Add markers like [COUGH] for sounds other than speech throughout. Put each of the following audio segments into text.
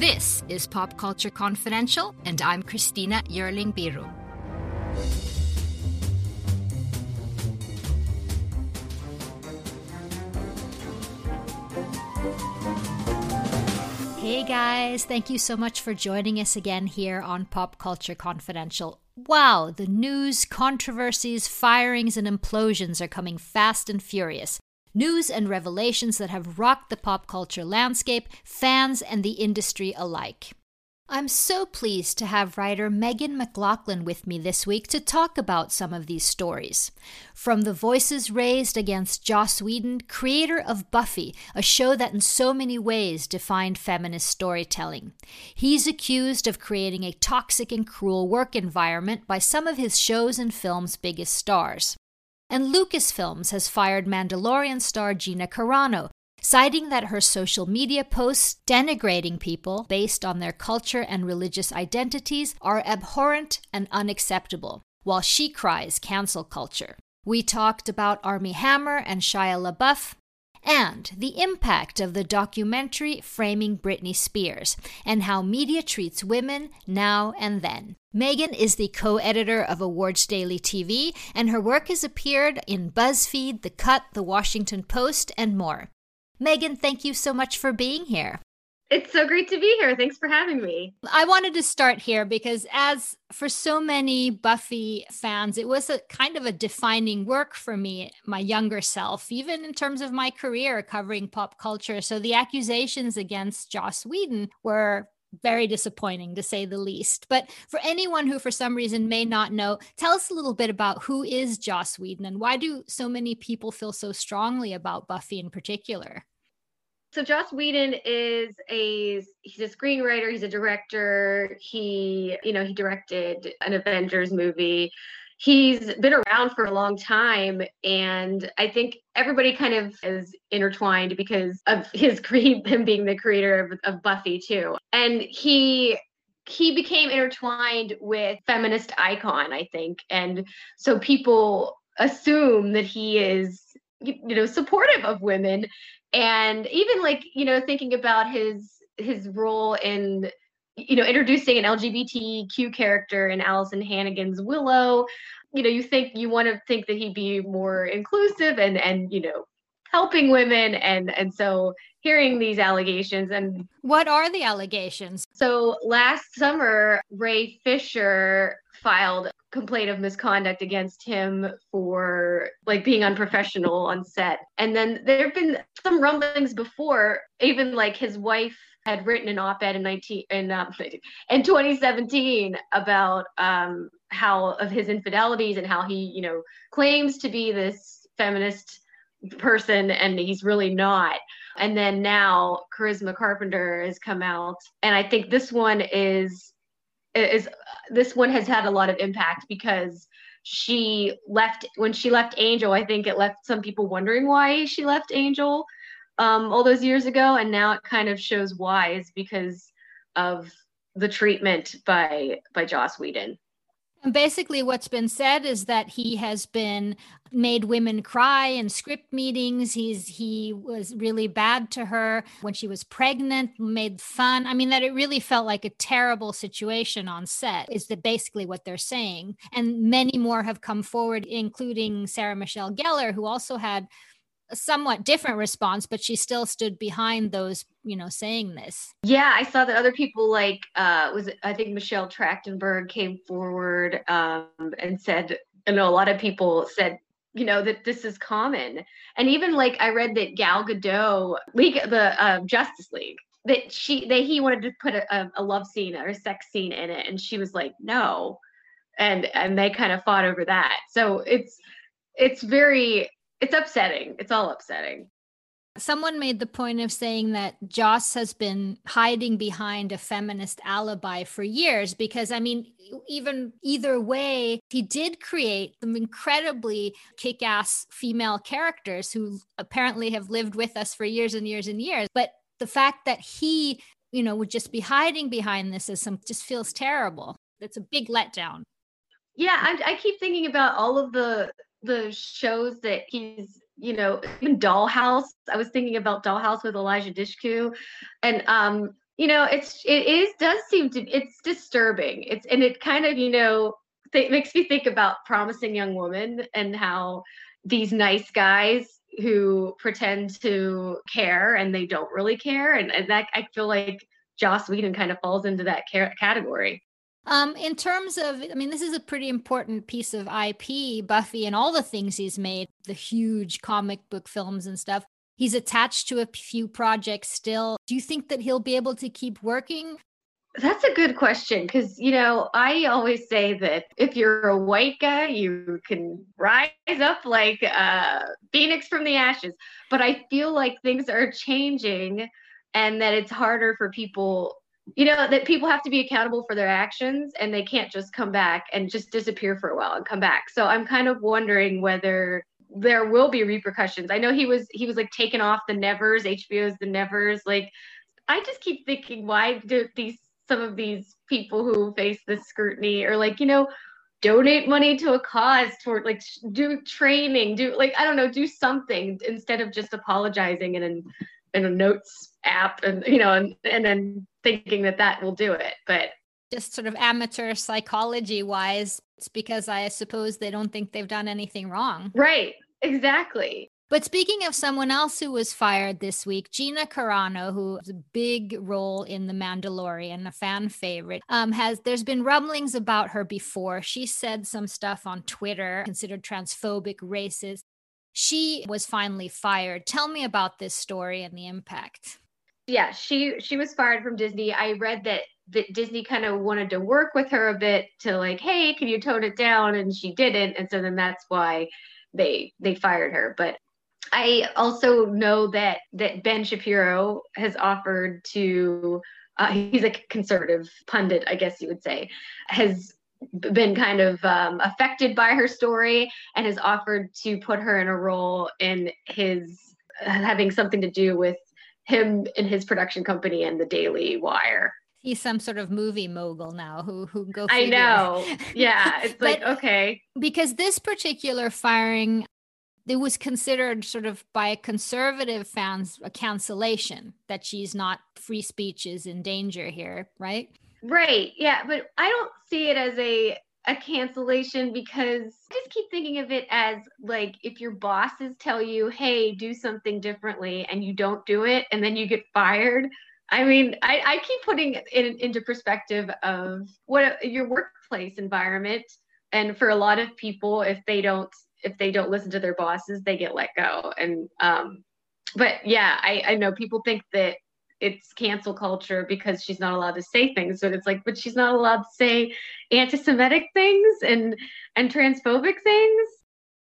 This is Pop Culture Confidential, and I'm Christina Yerling Birro. Hey guys, thank you so much for joining us again here on Pop Culture Confidential. Wow, the news, controversies, firings, and implosions are coming fast and furious. News and revelations that have rocked the pop culture landscape, fans, and the industry alike. I'm so pleased to have writer Megan McLachlan with me this week to talk about some of these stories. From the voices raised against Joss Whedon, creator of Buffy, a show that in so many ways defined feminist storytelling. He's accused of creating a toxic and cruel work environment by some of his shows and films' biggest stars. And Lucasfilms has fired Mandalorian star Gina Carano citing that her social media posts denigrating people based on their culture and religious identities are abhorrent and unacceptable, while she cries cancel culture. We talked about Armie Hammer and Shia LaBeouf, and the impact of the documentary Framing Britney Spears and how media treats women now and then. Megan is the co editor of Awards Daily TV, and her work has appeared in BuzzFeed, The Cut, The Washington Post, and more. Megan, thank you so much for being here. It's so great to be here. Thanks for having me. I wanted to start here because, as for so many Buffy fans, it was a kind of a defining work for me, my younger self, even in terms of my career covering pop culture. So the accusations against Joss Whedon were very disappointing to say the least. But for anyone who, for some reason, may not know, tell us a little bit about who is Joss Whedon and why do so many people feel so strongly about Buffy in particular? So Joss Whedon is a he's a screenwriter, he's a director. He, you know, he directed an Avengers movie. He's been around for a long time and I think everybody kind of is intertwined because of his [LAUGHS] him being the creator of, of Buffy too. And he he became intertwined with feminist icon, I think. And so people assume that he is you know supportive of women and even like you know thinking about his his role in you know introducing an lgbtq character in alyson hannigan's willow you know you think you want to think that he'd be more inclusive and and you know helping women and and so hearing these allegations and what are the allegations? So last summer ray fisher filed complaint of misconduct against him for like being unprofessional on set and then there have been some rumblings before even like his wife had written an op-ed in 19 in, um, [LAUGHS] in 2017 about um, how of his infidelities and how he you know claims to be this feminist person and he's really not. And then now Charisma Carpenter has come out and I think this one is is this one has had a lot of impact because she left when she left Angel, I think it left some people wondering why she left Angel um, all those years ago, and now it kind of shows why is because of the treatment by by Joss Whedon. And basically, what's been said is that he has been made women cry in script meetings. He's he was really bad to her when she was pregnant, made fun. I mean, that it really felt like a terrible situation on set. Is that basically what they're saying? And many more have come forward, including Sarah Michelle Gellar, who also had somewhat different response, but she still stood behind those, you know, saying this. Yeah, I saw that other people like uh was I think Michelle Trachtenberg came forward um and said, I know a lot of people said you know that this is common. And even like i read that gal gadot league the uh, justice league that she that he wanted to put a, a love scene or a sex scene in it and she was like no. And and they kind of fought over that. So it's it's very it's upsetting. It's all upsetting. Someone made the point of saying that Joss has been hiding behind a feminist alibi for years because, I mean, even either way, he did create some incredibly kick ass female characters who apparently have lived with us for years and years and years. But the fact that he, you know, would just be hiding behind this is some just feels terrible. It's a big letdown. Yeah, I, I keep thinking about all of the the shows that he's you know even dollhouse i was thinking about dollhouse with eliza dushku and um you know, it's it is does seem to it's disturbing. It's and it kind of you know th- makes me think about promising young woman and how these nice guys who pretend to care and they don't really care. And, and that i feel like joss whedon kind of falls into that category um, in terms of, I mean, this is a pretty important piece of IP, Buffy, and all the things he's made, the huge comic book films and stuff. He's attached to a few projects still. Do you think that he'll be able to keep working? That's a good question because, you know, I always say that if you're a white guy, you can rise up like uh, Phoenix from the ashes. But I feel like things are changing and that it's harder for people, you know, that people have to be accountable for their actions and they can't just come back and just disappear for a while and come back. So I'm kind of wondering whether there will be repercussions. I know he was he was like taken off the Nevers, HBO's The Nevers. Like I just keep thinking, why do these some of these people who face this scrutiny or like you know donate money to a cause toward like do training do like i don't know do something instead of just apologizing in a in a notes app and you know and, and then thinking that that will do it but just sort of amateur psychology wise it's because i suppose they don't think they've done anything wrong right exactly but speaking of someone else who was fired this week, Gina Carano, who has a big role in The Mandalorian, a fan favorite, um, has there's been rumblings about her before. She said some stuff on Twitter, considered transphobic, racist. She was finally fired. Tell me about this story and the impact. Yeah, she she was fired from Disney. I read that that Disney kind of wanted to work with her a bit to like, hey, can you tone it down? And she didn't, and so then that's why they they fired her. But I also know that that Ben Shapiro has offered to. Uh, he's a conservative pundit, I guess you would say, has been kind of um, affected by her story and has offered to put her in a role in his having something to do with him and his production company and the Daily Wire. He's some sort of movie mogul now who who go. I know. [LAUGHS] Yeah, it's like okay. Because this particular firing it was considered sort of by conservative fans a cancellation that she's not free speech is in danger here, right? Right. Yeah, but I don't see it as a a cancellation because I just keep thinking of it as like if your bosses tell you, "Hey, do something differently," and you don't do it, and then you get fired. I mean, I, I keep putting it in, into perspective of what your workplace environment, and for a lot of people, if they don't if they don't listen to their bosses, they get let go. And um, but yeah, I, I know people think that it's cancel culture because she's not allowed to say things, but it's like, but she's not allowed to say anti-Semitic things and and transphobic things.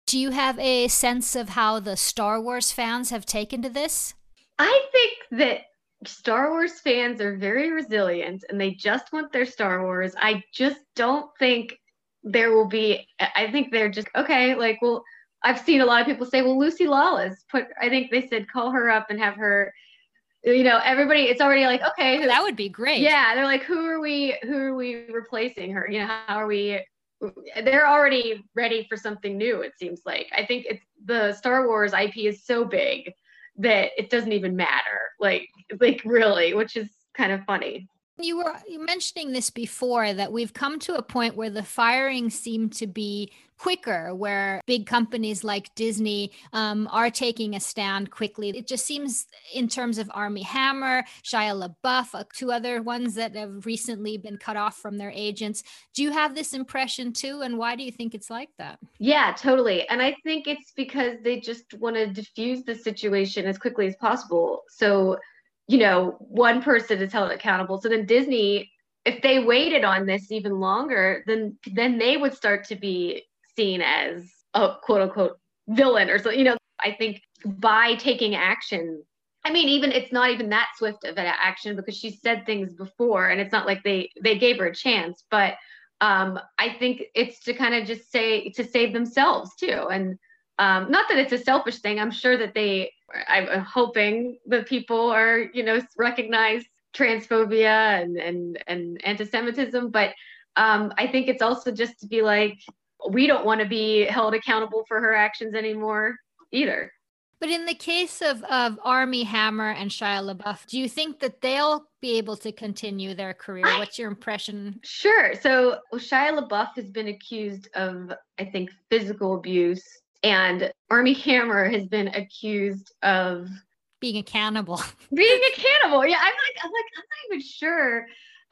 Do you have a sense of how the Star Wars fans have taken to this? I think that Star Wars fans are very resilient and they just want their Star Wars. I just don't think there will be i think they're just okay like well i've seen a lot of people say well lucy lawless put i think they said call her up and have her you know everybody it's already like okay that would be great. Yeah they're like who are we who are we replacing her? You know how are we they're already ready for something new it seems like. I think it's the star wars ip is so big that it doesn't even matter like like really which is kind of funny you were mentioning this before that we've come to a point where the firings seem to be quicker, where big companies like Disney um, are taking a stand quickly. It just seems, in terms of Armie Hammer, Shia LaBeouf, uh, two other ones that have recently been cut off from their agents. Do you have this impression too? And why do you think it's like that? Yeah, totally. And I think it's because they just want to diffuse the situation as quickly as possible. So you know, one person is held accountable. So then Disney, if they waited on this even longer, then then they would start to be seen as a quote unquote villain or so. You know, I think by taking action, I mean, even it's not even that swift of an action because she said things before, and it's not like they they gave her a chance. But um, I think it's to kind of just say to save themselves too, and um, not that it's a selfish thing. I'm sure that they I'm hoping that people are, you know, recognize transphobia and and and anti-Semitism, but um, I think it's also just to be like, we don't want to be held accountable for her actions anymore either. But in the case of, of Armie Hammer and Shia LaBeouf, do you think that they'll be able to continue their career? What's your impression? Sure. So Shia LaBeouf has been accused of, I think, physical abuse, and Armie Hammer has been accused of being a cannibal. [LAUGHS] being a cannibal. Yeah, I'm like, I'm like, I'm not even sure.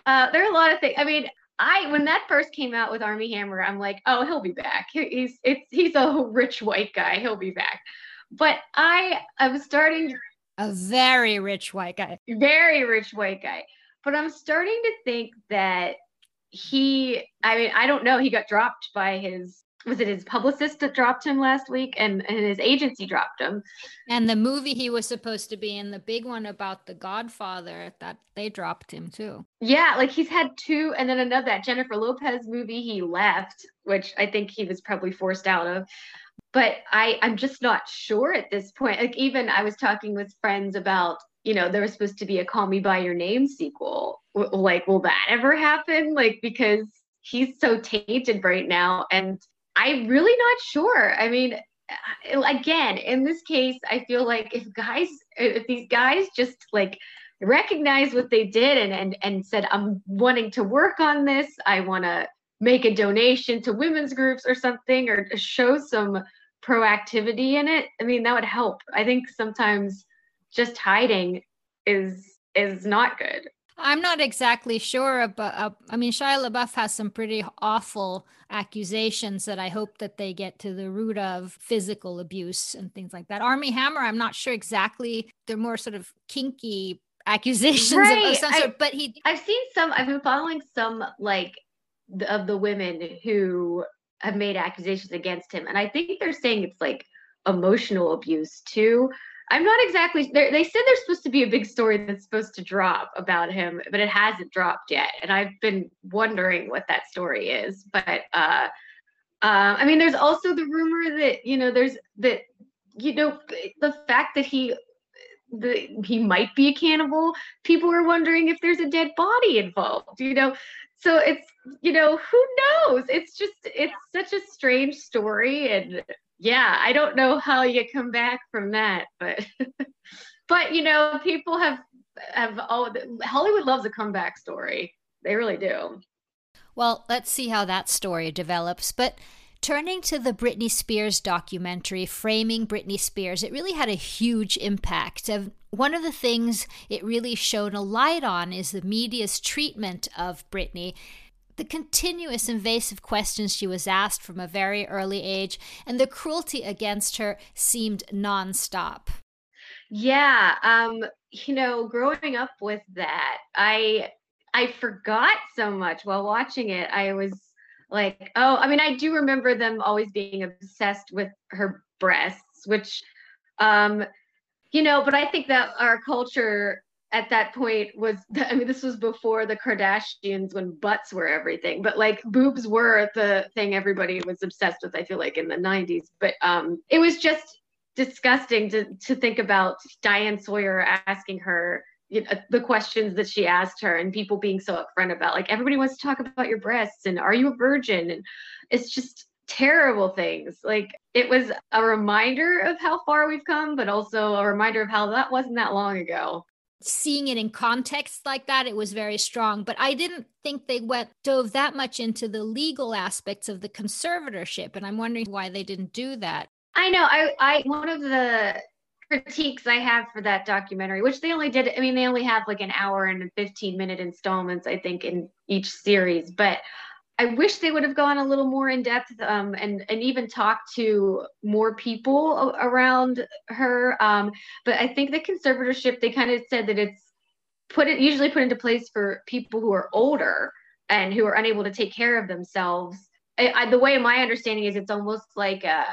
Uh, there are a lot of things. I mean, I when that first came out with Armie Hammer, I'm like, oh, he'll be back. He's it's he's a rich white guy. He'll be back. But I I was starting a very rich white guy. Very rich white guy. But I'm starting to think that he I mean, I don't know, he got dropped by his was it his publicist that dropped him last week and, and his agency dropped him and the movie he was supposed to be in the big one about the godfather that they dropped him too yeah like he's had two and then another that jennifer lopez movie he left which i think he was probably forced out of but I I'm just not sure at this point. Like even I was talking with friends about you know there was supposed to be a Call Me by Your Name sequel. Like will that ever happen? Like because he's so tainted right now, and I'm really not sure. I mean. Uh, again, in this case, I feel like if guys, if these guys just like recognize what they did and and and said, "I'm wanting to work on this. I want to make a donation to women's groups or something, or show some proactivity in it, I mean, that would help. I think sometimes just hiding is is not good. I'm not exactly sure, but uh, I mean, Shia LaBeouf has some pretty awful accusations that I hope that they get to the root of physical abuse and things like that. Armie Hammer, I'm not sure exactly. They're more sort of kinky accusations right. of, of some sort, but he. I've seen some. I've been following some like of the women who have made accusations against him. And I think they're saying it's like emotional abuse too. I'm not exactly. They said there's supposed to be a big story that's supposed to drop about him, but it hasn't dropped yet. And I've been wondering what that story is. But uh, uh, I mean, there's also the rumor that you know, there's that you know, the fact that he the he might be a cannibal. People are wondering if there's a dead body involved. You know, so it's you know who knows it's just it's such a strange story and yeah i don't know how you come back from that but [LAUGHS] but you know people have have all hollywood loves a comeback story. They really do. Well let's see how that story develops but Turning to the Britney Spears documentary, Framing Britney Spears, it really had a huge impact. One of the things it really shone a light on is the media's treatment of Britney the continuous invasive questions she was asked from a very early age, and the cruelty against her seemed nonstop. Yeah, um, you know, growing up with that, I I forgot so much while watching it. I was like, oh, I mean, I do remember them always being obsessed with her breasts, which, um, you know, but I think that our culture at that point was, [LAUGHS] I mean, this was before the Kardashians when butts were everything, but like boobs were the thing everybody was obsessed with, I feel like in the 90s. But um, it was just disgusting to, to think about Diane Sawyer asking her, you know, the questions that she asked her and people being so upfront about like everybody wants to talk about your breasts and are you a virgin? And it's just terrible things. Like it was a reminder of how far we've come but also a reminder of how that wasn't that long ago seeing it in context like that it was very strong but i didn't think they went dove that much into the legal aspects of the conservatorship and i'm wondering why they didn't do that i know i i one of the critiques I have for that documentary, which they only did, I mean, they only have like an hour and 15 minute installments, I think, in each series. But I wish they would have gone a little more in depth um, and and even talked to more people around her. Um, but I think the conservatorship they kind of said that it's put it usually put into place for people who are older and who are unable to take care of themselves. I, I, the way my understanding is, it's almost like a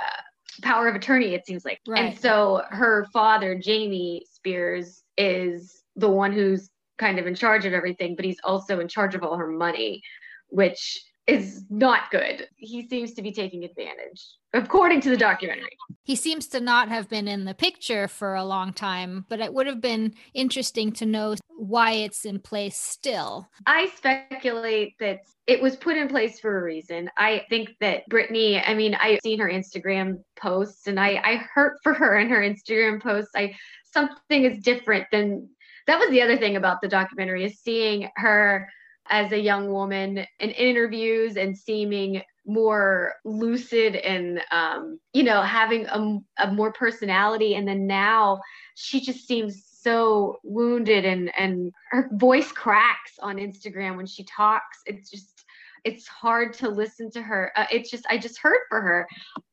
power of attorney, it seems like. Right. And so her father, Jamie Spears, is the one who's kind of in charge of everything, but he's also in charge of all her money, which is not good. He seems to be taking advantage, according to the documentary. He seems to not have been in the picture for a long time, but it would have been interesting to know why it's in place still. I speculate that it was put in place for a reason. I think that Britney, I mean, I've seen her Instagram posts and I, I hurt for her in her Instagram posts. I something is different than that was the other thing about the documentary is seeing her as a young woman in interviews and seeming more lucid and um, you know having a, a more personality. And then now she just seems so wounded and and her voice cracks on instagram when she talks. It's just it's hard to listen to her. Uh, it's just i just hurt for her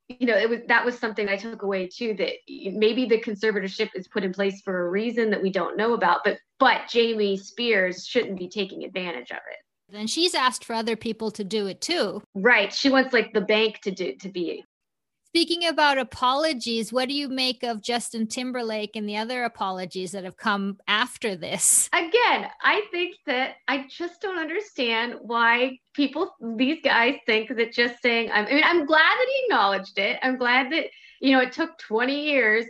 you know it was that was something i took away too that maybe the conservatorship is put in place for a reason that we don't know about but but jamie spears shouldn't be taking advantage of it. And she's asked for other people to do it too. Right. She wants like the bank to do to be Speaking about apologies, what do you make of Justin Timberlake and the other apologies that have come after this? Again, I think that I just don't understand why people, these guys think that just saying, I mean, I'm glad that he acknowledged it. I'm glad that, you know, it took 20 years.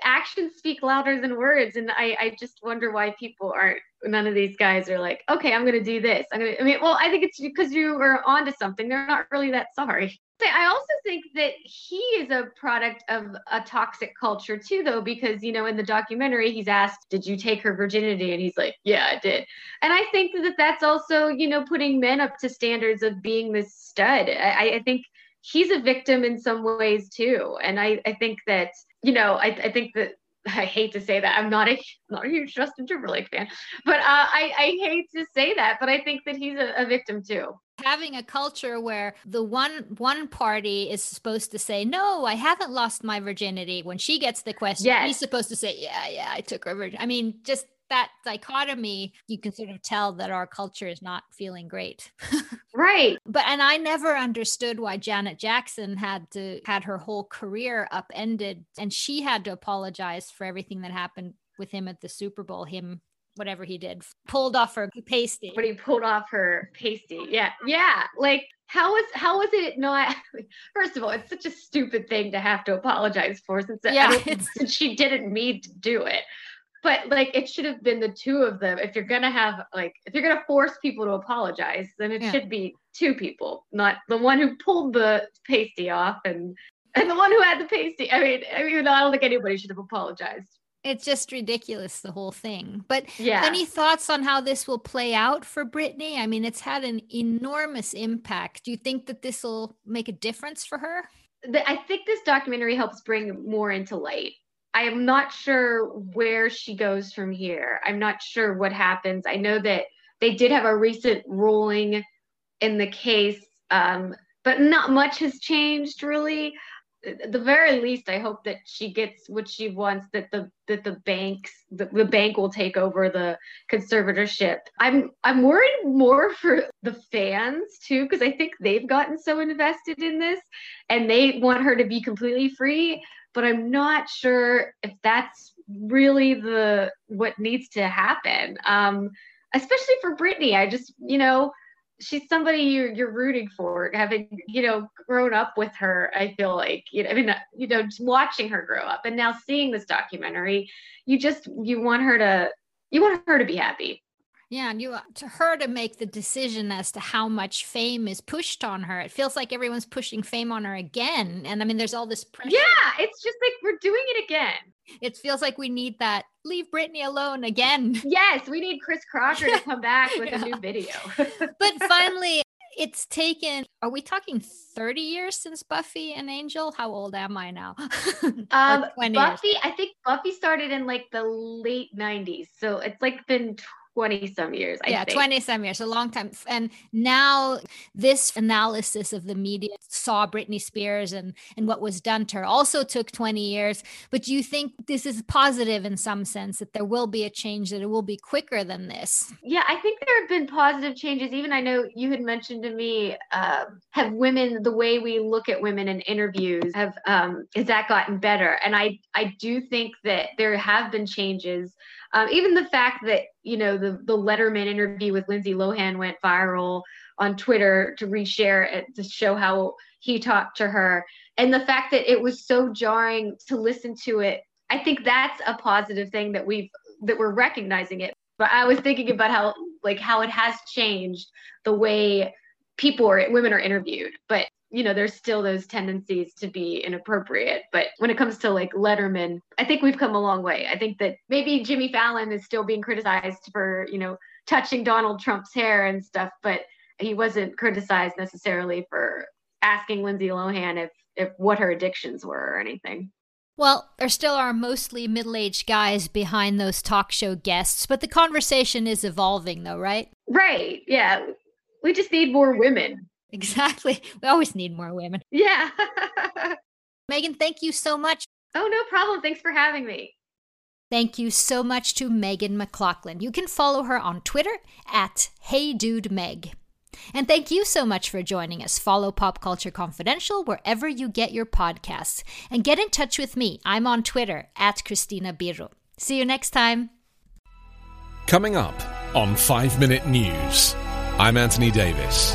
Actions speak louder than words. And I, I just wonder why people aren't, none of these guys are like, okay, I'm going to do this. I'm going to, I mean, well, I think it's because you are onto something. They're not really that sorry. I also think that he is a product of a toxic culture too, though, because you know in the documentary he's asked, "Did you take her virginity?" and he's like, "Yeah, I did." And I think that that's also you know putting men up to standards of being this stud. I, I think he's a victim in some ways too, and I, I think that you know I, I think that [LAUGHS] I hate to say that I'm not a [LAUGHS] not a huge Justin Timberlake fan, but uh, I I hate to say that, but I think that he's a, a victim too having a culture where the one one party is supposed to say no i haven't lost my virginity. When she gets the question yes. he's supposed to say yeah yeah i took her virginity i mean just that dichotomy you can sort of tell that our culture is not feeling great. [LAUGHS] Right. But and i never understood why janet jackson had to had her whole career upended and she had to apologize for everything that happened with him at the super bowl him whatever he did, pulled off her pasty. When he pulled off her pasty. Yeah. Yeah. Like how was how was it not [LAUGHS] first of all, it's such a stupid thing to have to apologize for since, yeah, [LAUGHS] since she didn't mean to do it. But like it should have been the two of them. If you're gonna have like if you're gonna force people to apologize, then it yeah. should be two people, not the one who pulled the pasty off and and the one who had the pasty. I mean, I mean, I don't think anybody should have apologized it's just ridiculous the whole thing. But yeah. any thoughts on how this will play out for Britney? i mean it's had an enormous impact. Do you think that this will make a difference for her? I think this documentary helps bring more into light. I am not sure where she goes from here. I'm not sure what happens. I know that they did have a recent ruling in the case um, but not much has changed really the very least i hope that she gets what she wants that the that the banks the, the bank will take over the conservatorship. I'm i'm worried more for the fans too because i think they've gotten so invested in this and they want her to be completely free but i'm not sure if that's really the what needs to happen. Um especially for britney i just you know she's somebody you're you're rooting for having you know grown up with her i feel like you know i mean you know watching her grow up and now seeing this documentary you just you want her to you want her to be happy yeah, and you to her to make the decision as to how much fame is pushed on her. It feels like everyone's pushing fame on her again. And I mean, there's all this pressure. Yeah, it's just like we're doing it again. It feels like we need that leave Britney alone again. [LAUGHS] Yes, we need Chris Crocker to come back with yeah. a new video. [LAUGHS] but [LAUGHS] finally, it's taken are we talking 30 years since buffy and angel how old am i now um buffy years. i think buffy started in like the late 90s so it's like been 20 some years. I yeah, think. 20 some years, a long time. And now this analysis of the media saw Britney Spears and, and what was done to her also took 20 years. But do you think this is positive in some sense that there will be a change, that it will be quicker than this? Yeah, I think there have been positive changes. Even I know you had mentioned to me, uh, have women, the way we look at women in interviews, have, um, has that gotten better? And I, I do think that there have been changes Um, even the fact that you know the the Letterman interview with Lindsay Lohan went viral on Twitter to reshare it to show how he talked to her, and the fact that it was so jarring to listen to it. I think that's a positive thing that we've that we're recognizing it. But I was thinking about how like how it has changed the way people or women are interviewed. But you know, there's still those tendencies to be inappropriate. But when it comes to like Letterman, I think we've come a long way. I think that maybe Jimmy Fallon is still being criticized for, you know, touching Donald Trump's hair and stuff, but he wasn't criticized necessarily for asking Lindsay Lohan if, if what her addictions were or anything. Well, there still are mostly middle aged guys behind those talk show guests, but the conversation is evolving, though, right? Right. Yeah. We just need more women. Exactly. [LAUGHS] We always need more women. Yeah. [LAUGHS] Megan, thank you so much. Oh, no problem. Thanks for having me. Thank you so much to Megan McLachlan. You can follow her on Twitter at HeyDudeMeg. And thank you so much for joining us. Follow Pop Culture Confidential wherever you get your podcasts. And get in touch with me. I'm on Twitter at Christina Birro. See you next time. Coming up on 5 Minute News, I'm Anthony Davis.